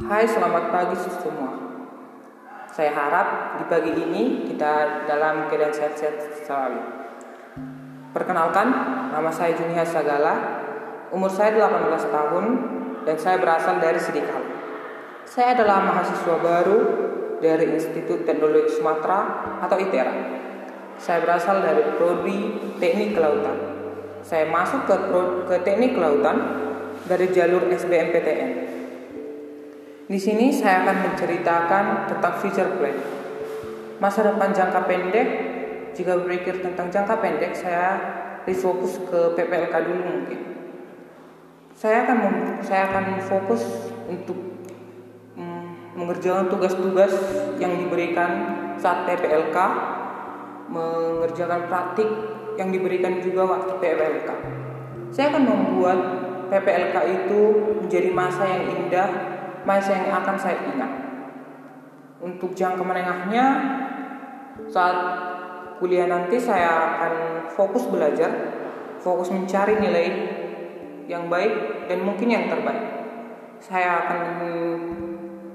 Hai, selamat pagi semua. Saya harap di pagi ini kita dalam keadaan sehat-sehat selalu. Perkenalkan, nama saya Junia Sagala, umur saya 18 tahun, dan saya berasal dari Sidikal. Saya adalah mahasiswa baru dari Institut Teknologi Sumatera atau ITERA. Saya berasal dari Prodi Teknik Kelautan. Saya masuk ke, ke Teknik Kelautan dari jalur SBMPTN. Di sini saya akan menceritakan tentang future plan. Masa depan jangka pendek, jika berpikir tentang jangka pendek, saya fokus ke PPLK dulu mungkin. Saya akan saya akan fokus untuk mm, mengerjakan tugas-tugas yang diberikan saat PPLK, mengerjakan praktik yang diberikan juga waktu PPLK. Saya akan membuat PPLK itu menjadi masa yang indah masa yang akan saya ingat. Untuk jangka menengahnya, saat kuliah nanti saya akan fokus belajar, fokus mencari nilai yang baik dan mungkin yang terbaik. Saya akan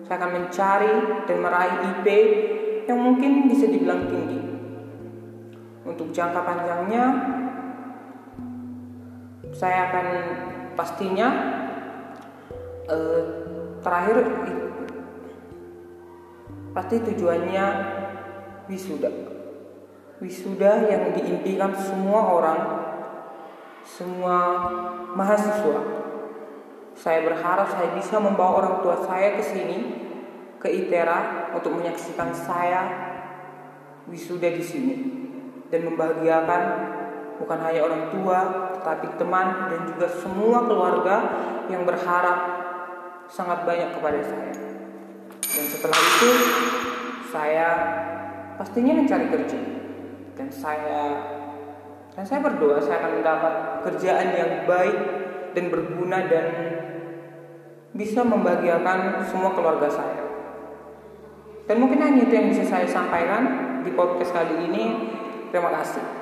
saya akan mencari dan meraih IP yang mungkin bisa dibilang tinggi. Untuk jangka panjangnya, saya akan pastinya uh, terakhir pasti tujuannya wisuda. Wisuda yang diimpikan semua orang semua mahasiswa. Saya berharap saya bisa membawa orang tua saya ke sini ke ITERA untuk menyaksikan saya wisuda di sini. Dan membahagiakan bukan hanya orang tua tetapi teman dan juga semua keluarga yang berharap sangat banyak kepada saya. Dan setelah itu saya pastinya mencari kerja. Dan saya dan saya berdoa saya akan mendapat kerjaan yang baik dan berguna dan bisa membahagiakan semua keluarga saya. Dan mungkin hanya itu yang bisa saya sampaikan di podcast kali ini. Terima kasih.